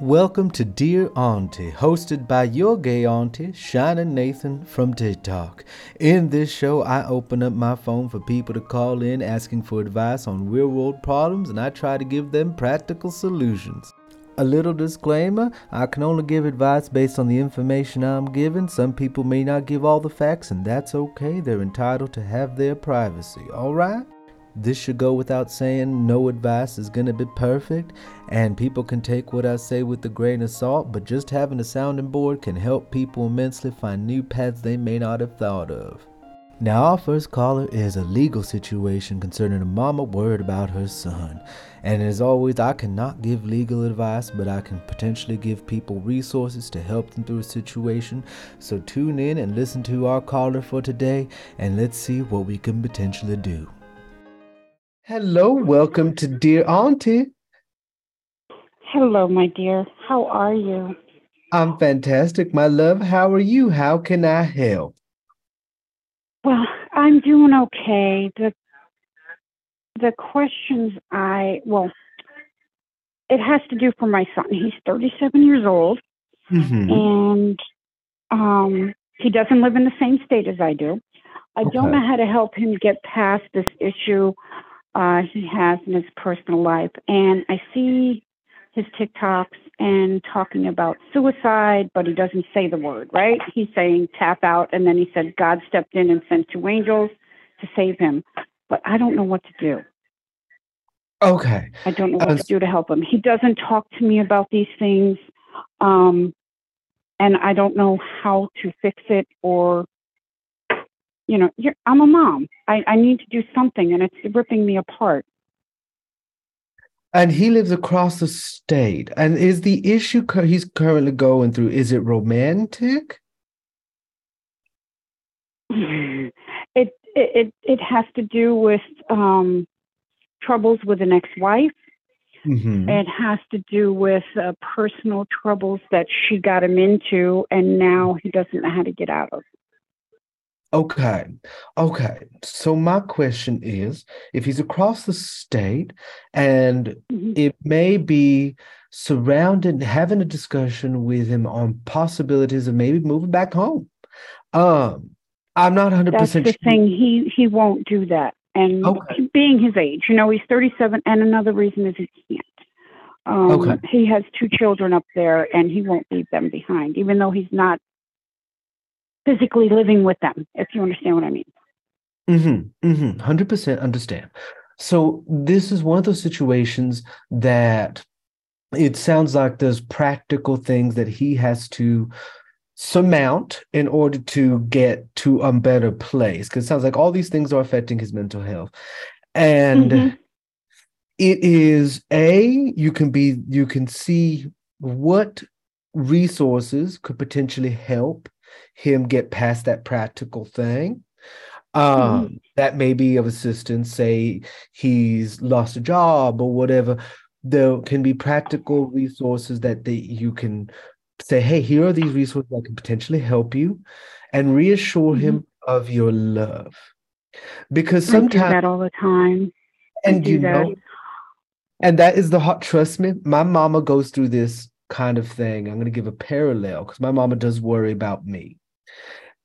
Welcome to Dear Auntie, hosted by your gay auntie, Shining Nathan from TikTok. In this show, I open up my phone for people to call in asking for advice on real world problems, and I try to give them practical solutions. A little disclaimer I can only give advice based on the information I'm given. Some people may not give all the facts, and that's okay. They're entitled to have their privacy, alright? This should go without saying, no advice is gonna be perfect, and people can take what I say with a grain of salt, but just having a sounding board can help people immensely find new paths they may not have thought of. Now, our first caller is a legal situation concerning a mama worried about her son. And as always, I cannot give legal advice, but I can potentially give people resources to help them through a situation. So tune in and listen to our caller for today, and let's see what we can potentially do. Hello, welcome to Dear Auntie. Hello, my dear. How are you? I'm fantastic, my love. How are you? How can I help? Well, I'm doing okay. The the questions I well, it has to do for my son. He's 37 years old, Mm-hmm. and um, he doesn't live in the same state as I do. I don't know how to help him get past this issue uh, he has in his personal life. And I see his TikToks and talking about suicide, but he doesn't say the word, right? He's saying tap out, and then he said God stepped in and sent two angels to save him. But I don't know what to do. Okay. I don't know what Uh, to do to help him. He doesn't talk to me about these things, um, and I don't know how to fix it or, you know, you're, I'm a mom. I, I need to do something, and it's ripping me apart. And he lives across the state. And is the issue he's currently going through, is it romantic? it, it it it has to do with um, troubles with an ex-wife. Mm-hmm. It has to do with uh, personal troubles that she got him into, and now he doesn't know how to get out of. Okay. Okay. So my question is if he's across the state and Mhm. it may be surrounded having a discussion with him on possibilities of maybe moving back home. Um, I'm not 100% That's the sure. thing. He he won't do that, and Okay. being his age, you know, he's 37, and another reason is he can't. Um, Okay. He has two children up there, and he won't leave them behind, even though he's not physically living with them. If you understand what I mean. Mm-hmm, mm-hmm, 100% understand. So this is one of those situations that it sounds like there's practical things that he has to surmount in order to get to a better place. Because it sounds like all these things are affecting his mental health. And Mhm. it is a you can be you can see what resources could potentially help him get past that practical thing. Um that may be of assistance say he's lost a job or whatever. There can be practical resources that they, you can say hey here are these resources that can potentially help you and reassure him of your love. Because sometimes that all the time. And do you that. know and that is the hot trust me my mama goes through this kind of thing i'm going to give a parallel because my mama does worry about me.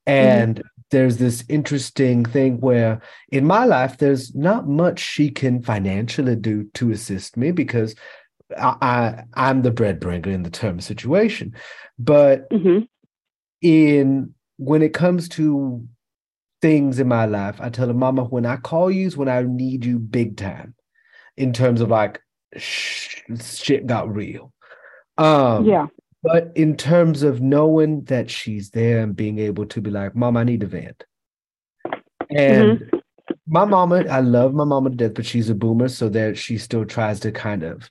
And there's this interesting thing where in my life there's not much she can financially do to assist me because i, I i'm the breadbreaker in the term situation. But hmm in when it comes to things in my life i tell her mama when i call you is when i need you big time in terms of like sh- shit got real um yeah. but in terms of knowing that she's there and being able to be like mom i need a vent and my mama i love my mama to death but she's a boomer so that she still tries to kind of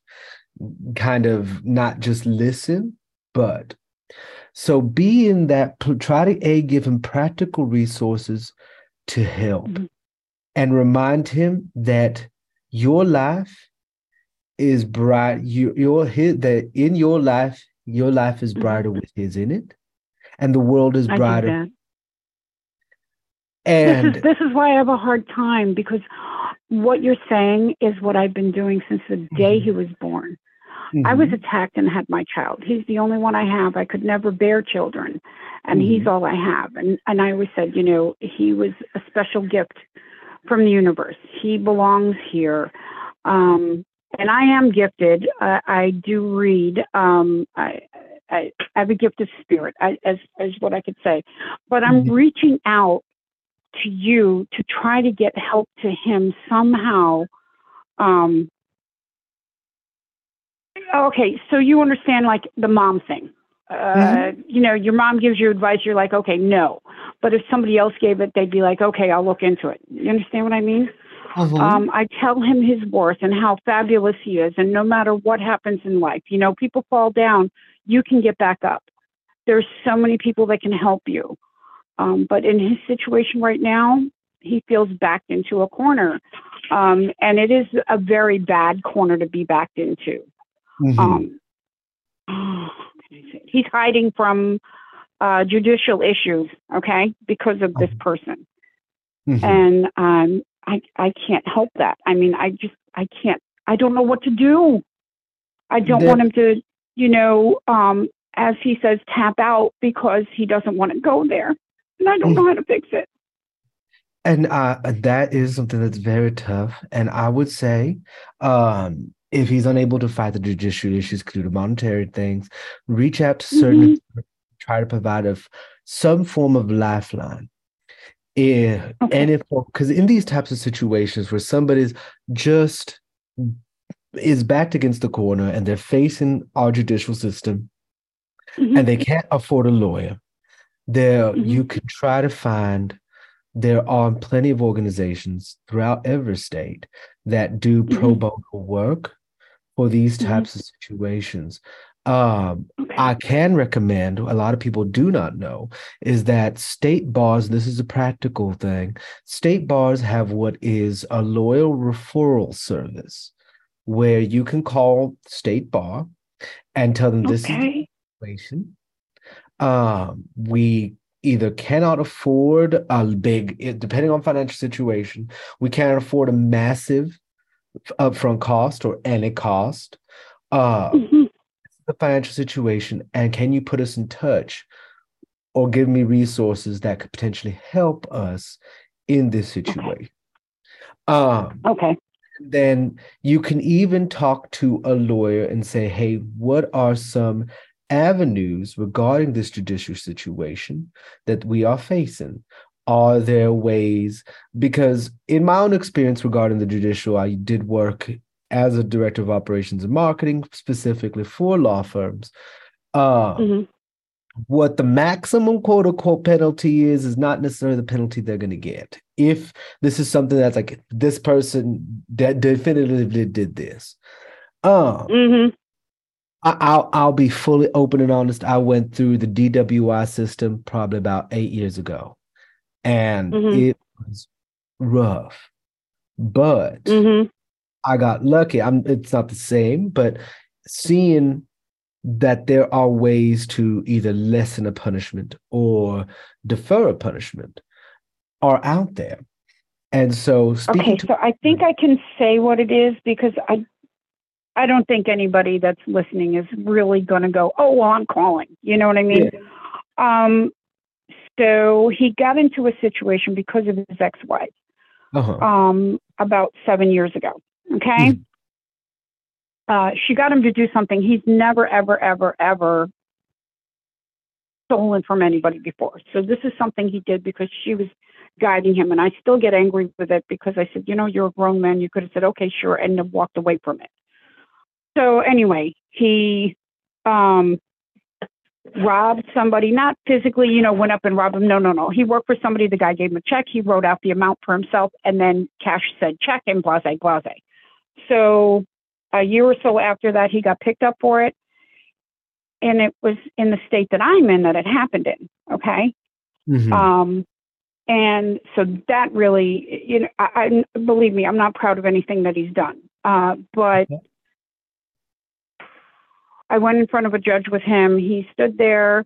kind of not just listen but so be in that try to a give him practical resources to help Mhm. and remind him that your life is bright you your his that in your life your life is Mhm. brighter with his in it and the world is brighter and this is this is why I have a hard time because what you're saying is what I've been doing since the day he was born. Mm-hmm. I was mm-hmm. attacked and had my child. He's the only one I have. I could never bear children, and mm-hmm. he's all I have. And and I always said, you know, he was a special gift from the universe. He belongs here. Um, and I am gifted. Uh, I do read. Um, I, I, I, have a gift of spirit, I, as as what I could say. But I'm mm-hmm. reaching out to you to try to get help to him somehow. Um, okay, so you understand like the mom thing. Uh, mm-hmm. You know, your mom gives you advice, you're like, okay, no. But if somebody else gave it, they'd be like, okay, I'll look into it. You understand what I mean? Mm-hmm. Um, I tell him his worth and how fabulous he is. And no matter what happens in life, you know, people fall down, you can get back up. There's so many people that can help you. Um, but in his situation right now, he feels backed into a corner. Um, and it is a very bad corner to be backed into. Mm-hmm. Um, oh, he's hiding from uh, judicial issues, okay, because of this person. Mm-hmm. And um, I, I can't help that. I mean, I just, I can't, I don't know what to do. I don't the, want him to, you know, um, as he says, tap out because he doesn't want to go there. And I don't mm. know how to fix it. And uh, that is something that's very tough. And I would say, um, if he's unable to fight the judicial issues due to monetary things, reach out to certain, mm-hmm. try to provide a, some form of lifeline. Yeah, okay. and if because in these types of situations where somebody's just is backed against the corner and they're facing our judicial system mm-hmm. and they can't afford a lawyer, there mm-hmm. you can try to find there are plenty of organizations throughout every state that do pro mm-hmm. bono work for these mm-hmm. types of situations. Um. I can recommend, a lot of people do not know, is that state bars, this is a practical thing, state bars have what is a lawyer referral service where you can call state bar and tell them this okay. is the situation. Um, we either cannot afford a big, depending on financial situation, we can't afford a massive upfront cost or any cost. Uh, mm-hmm. The financial situation, and can you put us in touch or give me resources that could potentially help us in this situation? Okay. Um, okay. Then you can even talk to a lawyer and say, hey, what are some avenues regarding this judicial situation that we are facing? are there ways because in my own experience regarding the judicial i did work as a director of operations and marketing specifically for law firms uh, mm-hmm. what the maximum quote unquote penalty is is not necessarily the penalty they're going to get if this is something that's like this person that definitively did this um mm-hmm. I, will I'll be fully open and honest. I went through the DWI system probably about eight years ago and mm-hmm. it was rough. But mm-hmm. I got lucky. I'm it's not the same, but seeing that there are ways to either lessen a punishment or defer a punishment are out there. And so Okay, to- so I think I can say what it is because I I don't think anybody that's listening is really going to go, "Oh, well, I'm calling." You know what I mean? Yeah. Um, so he got into a situation because of his ex-wife uh-huh. um, about seven years ago. Okay. Mm-hmm. Uh, she got him to do something he's never, ever, ever, ever stolen from anybody before. So this is something he did because she was guiding him. And I still get angry with it because I said, you know, you're a grown man. You could have said, okay, sure, and have walked away from it. So anyway, he um, robbed somebody, not physically, you know, went up and robbed him. No, no, no. He worked for somebody. The guy gave him a check. He wrote out the amount for himself, and then cash said check and blase, blase. So a year or so after that, he got picked up for it. And it was in the state that I'm in that it happened in. Okay. Mm-hmm. Um, and so that really, you know, I, I believe me, I'm not proud of anything that he's done. Uh, but okay I went in front of a judge with him. He stood there.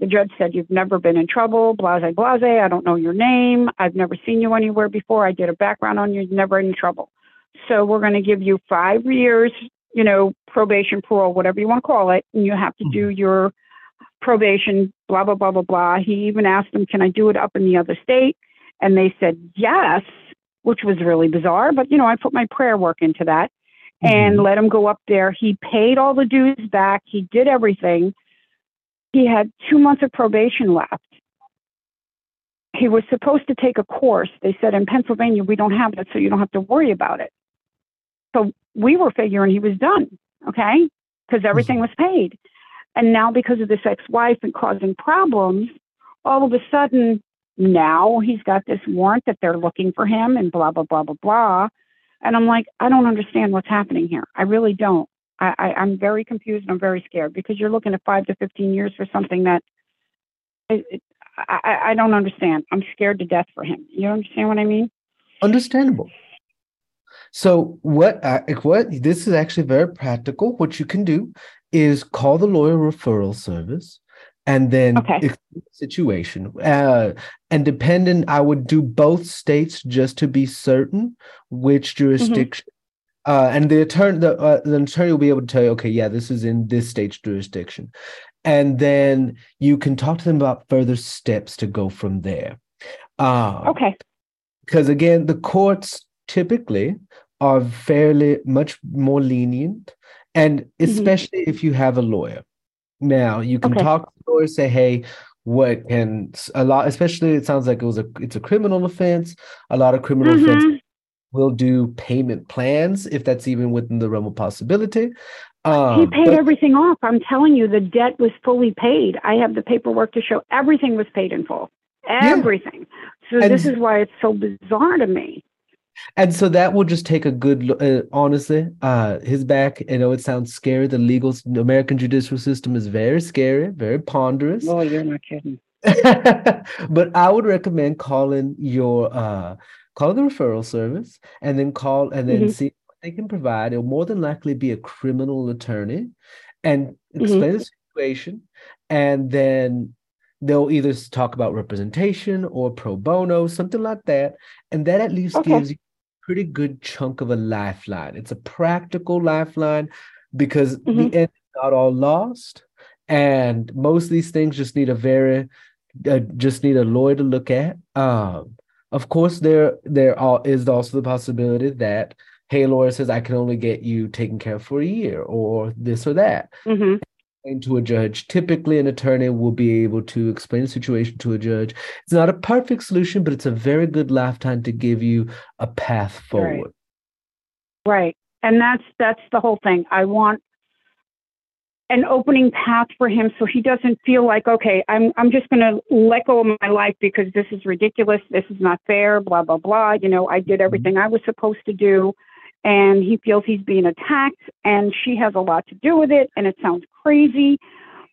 The judge said, You've never been in trouble, blase, blase. I don't know your name. I've never seen you anywhere before. I did a background on you, never in trouble. So we're going to give you five years you know, probation, parole, whatever you want to call it, and you have to do Mm-hmm. your probation, blah, blah, blah, blah, blah. He even asked them, Can I do it up in the other state? And they said yes, which was really bizarre. But, you know, I put my prayer work into that and Mhm. let him go up there. He paid all the dues back, he did everything. He had two months of probation left. He was supposed to take a course. They said in Pennsylvania, we don't have that, so you don't have to worry about it. So we were figuring he was done, okay? Because mm-hmm. everything was paid. And now, because of this ex wife and causing problems, all of a sudden, now he's got this warrant that they're looking for him and blah, blah, blah, blah, blah. And I'm like, I don't understand what's happening here. I really don't. I, I, I'm very confused and I'm very scared because you're looking at five to 15 years for something that it, it, I, I- I don't understand. I'm scared to death for him. You understand what I mean? Understandable. So what I, what this is actually very practical. What you can do is call the lawyer referral service and then Okay. the situation. Uh, and depending, I would do both states just to be certain which jurisdiction. Uh, and the attorney, the, uh, the attorney will be able to tell you, okay, yeah, this is in this state's jurisdiction, and then you can talk to them about further steps to go from there. Uh, Okay. because again the courts typically are fairly much more lenient and especially if you have a lawyer now you can Okay. talk to the lawyer say hey what can a lot especially it sounds like it was a it's a criminal offense a lot of criminal offense Mhm. will do payment plans if that's even within the realm of possibility He um paid but- everything off. I'm telling you, the debt was fully paid. I have the paperwork to show everything was paid in full. Everything. So And- this is why it's so bizarre to me. And so that will just take a good look. Uh, honestly, uh, his back. I know it sounds scary. The legal, the American judicial system is very scary, very ponderous. Oh, you're not kidding. but I would recommend calling your uh, call the referral service and then call and then Mhm. see what they can provide. It'll more than likely be a criminal attorney, and explain the situation, and then they'll either talk about representation or pro bono, something like that, and that at least Okay. gives you pretty good chunk of a lifeline. It's a practical lifeline because Mhm. the end is not all lost, and most of these things just need a very uh, just need a lawyer to look at. Um, of course, there there are, is also the possibility that hey, lawyer says I can only get you taken care of for a year or this or that. hmm And to a judge, typically an attorney will be able to explain the situation to a judge. It's not a perfect solution, but it's a very good lifetime to give you a path forward. Right. And that's that's the whole thing. I want an opening path for him so he doesn't feel like, okay, I'm I'm just gonna let go of my life because this is ridiculous, this is not fair, blah, blah, blah. You know, I did mm-hmm. everything I was supposed to do and he feels he's being attacked and she has a lot to do with it and it sounds crazy.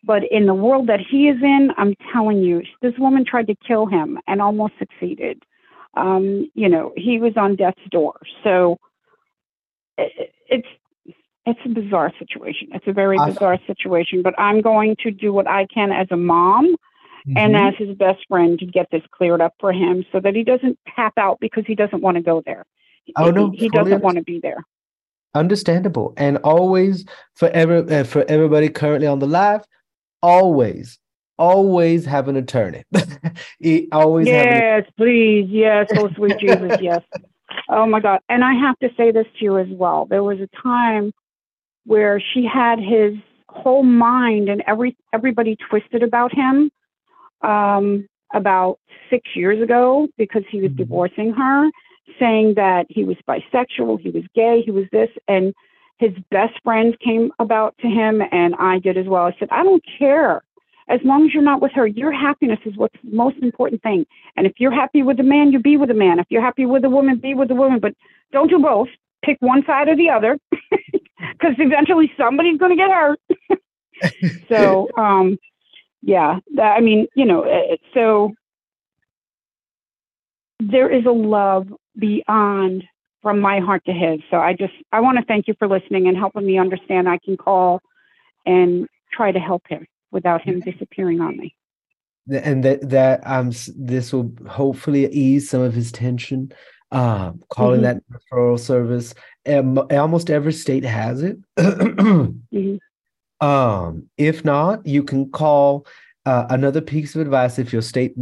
But in the world that he is in, I'm telling you, this woman tried to kill him and almost succeeded. Um, you know, he was on death's door. So it- it's it's a bizarre situation. It's a very I- bizarre situation, but I'm going to do what I can as a mom and Mhm. as his best friend to get this cleared up for him so that he doesn't tap out because he doesn't want to go there. Oh, no, he, he doesn't want to be there. Understandable. And always for ever uh, for everybody currently on the live, always, always have an attorney. Always Yes, please. Yes, oh sweet Jesus, yes. Oh my God. And I have to say this to you as well. There was a time where she had his whole mind and every everybody twisted about him um, about six years ago because he was Mhm. divorcing her, saying that he was bisexual, he was gay, he was this, and his best friends came about to him, and I did as well. I said, I don't care. As long as you're not with her, your happiness is what's the most important thing. And if you're happy with a man, you be with a man. If you're happy with a woman, be with a woman. But don't do both. Pick one side or the other, because eventually somebody's going to get hurt. so, um, yeah, that, I mean, you know, so there is a love beyond from my heart to his. So I just, I want to thank you for listening and helping me understand. I can call and try to help him without him disappearing on me. And that that um this will hopefully ease some of his tension um calling Mhm. that referral service Um, almost every state has it. Mhm. Um, if not, you can call uh, another piece of advice if your state,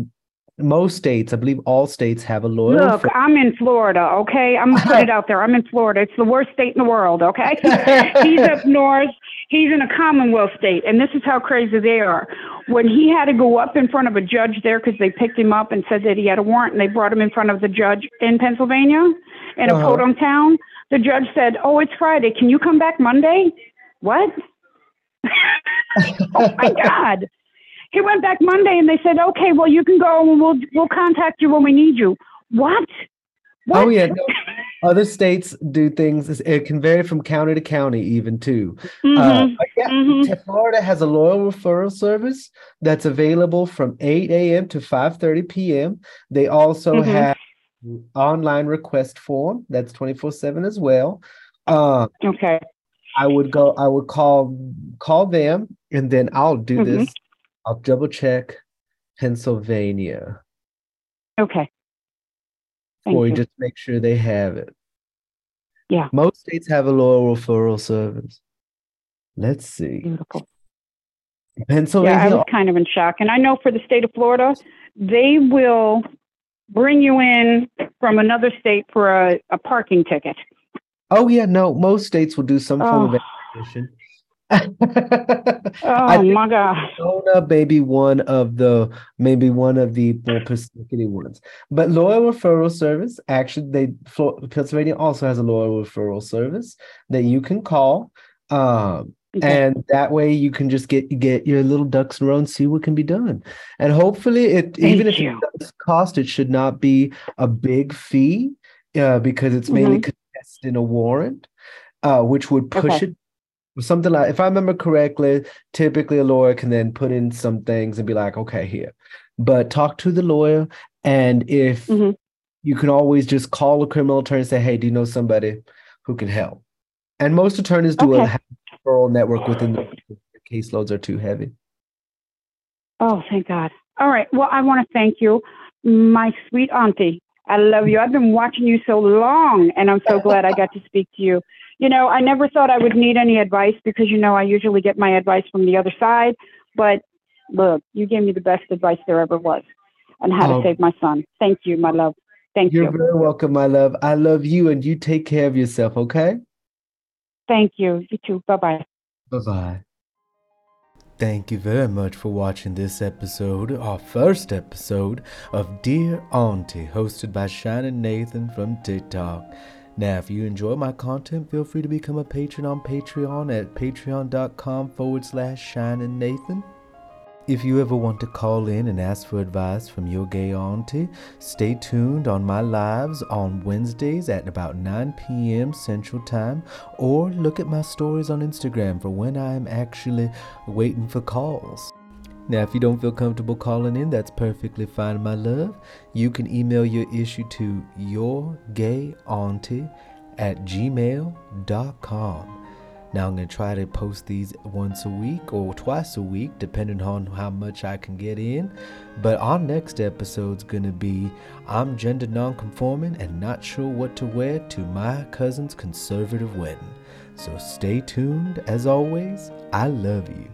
most states, I believe all states have a loyal. Look, fr- I'm in Florida, okay? I'm gonna put it out there. I'm in Florida. It's the worst state in the world, okay? He's up north. He's in a Commonwealth state, and this is how crazy they are. When he had to go up in front of a judge there because they picked him up and said that he had a warrant, and they brought him in front of the judge in Pennsylvania, in a Uh-huh. podunk town. The judge said, "Oh, it's Friday. Can you come back Monday?" What? oh my God! He went back Monday, and they said, "Okay, well, you can go, and we'll we'll contact you when we need you." What? What? Oh yeah, no, other states do things. It can vary from county to county, even too. Uh, Mhm. but yeah, Mhm. Florida has a lawyer referral service that's available from 8 a.m. to 5:30 p.m. They also Mhm. have online request form that's 24/7 as well. Uh, Okay. I would go. I would call call them, and then I'll do Mhm. this. I'll double check Pennsylvania Okay. Thank for you, just make sure they have it. Yeah. Most states have a lawyer referral service. Let's see. Beautiful. Pennsylvania. Yeah, I was kind of in shock. And I know for the state of Florida, they will bring you in from another state for a, a parking ticket. Oh yeah, no, most states will do some form of Oh, education. Oh my God. Arizona may be one of the maybe one of the more persnickety ones. But lawyer referral service, actually, they Pennsylvania also has a lawyer referral service that you can call. Um, Okay. and that way you can just get get your little ducks in a row and see what can be done. And hopefully it even Thank if it you. does cost, it should not be a big fee, uh, because it's mainly Mhm. contested in a warrant, uh, which would push Okay. it something like if I remember correctly, typically a lawyer can then put in some things and be like, okay, here. But talk to the lawyer, and if Mhm. you can always just call a criminal attorney and say, hey, do you know somebody who can help? And most attorneys do a referral network within the the caseloads are too heavy. Oh, thank God. All right. Well, I want to thank you, my sweet auntie. I love you. I've been watching you so long, and I'm so glad I got to speak to you. You know, I never thought I would need any advice because, you know, I usually get my advice from the other side. But look, you gave me the best advice there ever was on how Oh. to save my son. Thank you, my love. Thank You're you. very welcome, my love. I love you, and you take care of yourself, okay? Thank you. You too. Bye bye. Bye bye. Thank you very much for watching this episode, our first episode of Dear Auntie, hosted by Shining Nathan from TikTok. Now, if you enjoy my content, feel free to become a patron on Patreon at patreon.com forward slash Shining Nathan. If you ever want to call in and ask for advice from your gay auntie, stay tuned on my lives on Wednesdays at about 9 p.m. Central Time, or look at my stories on Instagram for when I am actually waiting for calls. Now, if you don't feel comfortable calling in, that's perfectly fine, my love. You can email your issue to yourgayauntie at gmail.com. Now I'm going to try to post these once a week or twice a week, depending on how much I can get in. But our next episode's going to be I'm gender nonconforming and not sure what to wear to my cousin's conservative wedding. So stay tuned. As always, I love you.